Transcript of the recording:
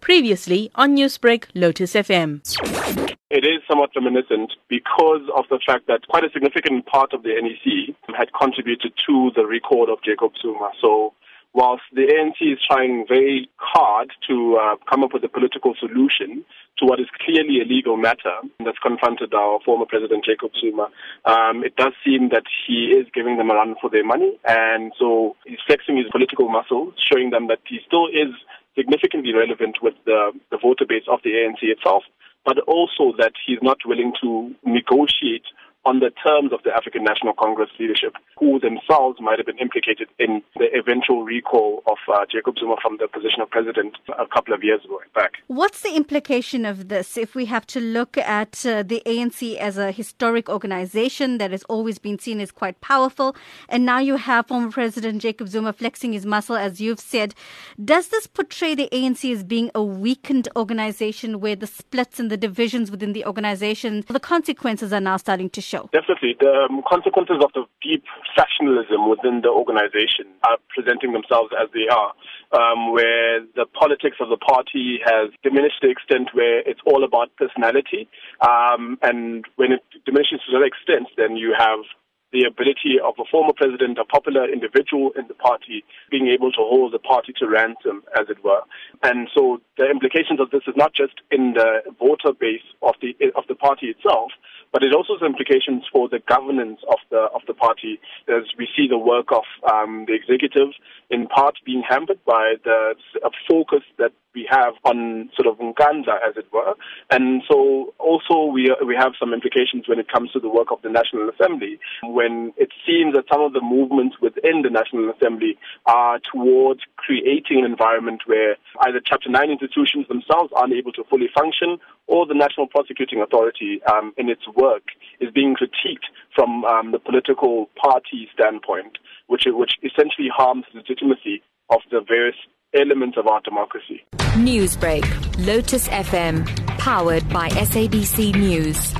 Previously on Newsbreak, Lotus FM. It is somewhat reminiscent because of the fact that quite a significant part of the NEC had contributed to the recall of Jacob Zuma. So whilst the ANC is trying very hard to uh, come up with a political solution to what is clearly a legal matter that's confronted our former president Jacob Zuma, um, it does seem that he is giving them a run for their money, and so he's flexing his political muscle, showing them that he still is significantly relevant with the, the voter base of the ANC itself, but also that he's not willing to negotiate on the terms of the African National Congress leadership, who themselves might have been implicated in eventual recall of uh, Jacob Zuma from the position of president a couple of years ago back. What's the implication of this if we have to look at uh, the ANC as a historic organization that has always been seen as quite powerful, and now you have former President Jacob Zuma flexing his muscle, as you've said? Does this portray the ANC as being a weakened organization where the splits and the divisions within the organization, the consequences are now starting to show? Definitely. The um, consequences of the deep factionalism within the organization are presenting themselves as they are, um, where the politics of the party has diminished to the extent where it's all about personality. Um, and when it diminishes to that extent, then you have the ability of a former president, a popular individual in the party, being able to hold the party to ransom, as it were. And so the implications of this is not just in the voter base of the of the party itself, but it also has implications for the governance of the of the party as we see the work of um, the executive in part being hampered by the focus that have on sort of Nkandla, as it were. And so also we, we have some implications when it comes to the work of the National Assembly, when it seems that some of the movements within the National Assembly are towards creating an environment where either Chapter 9 institutions themselves aren't able to fully function or the National Prosecuting Authority um, in its work is being critiqued from um, the political party standpoint, which, which essentially harms the legitimacy of the various elements of our democracy. Newsbreak, Lotus FM, powered by SABC News.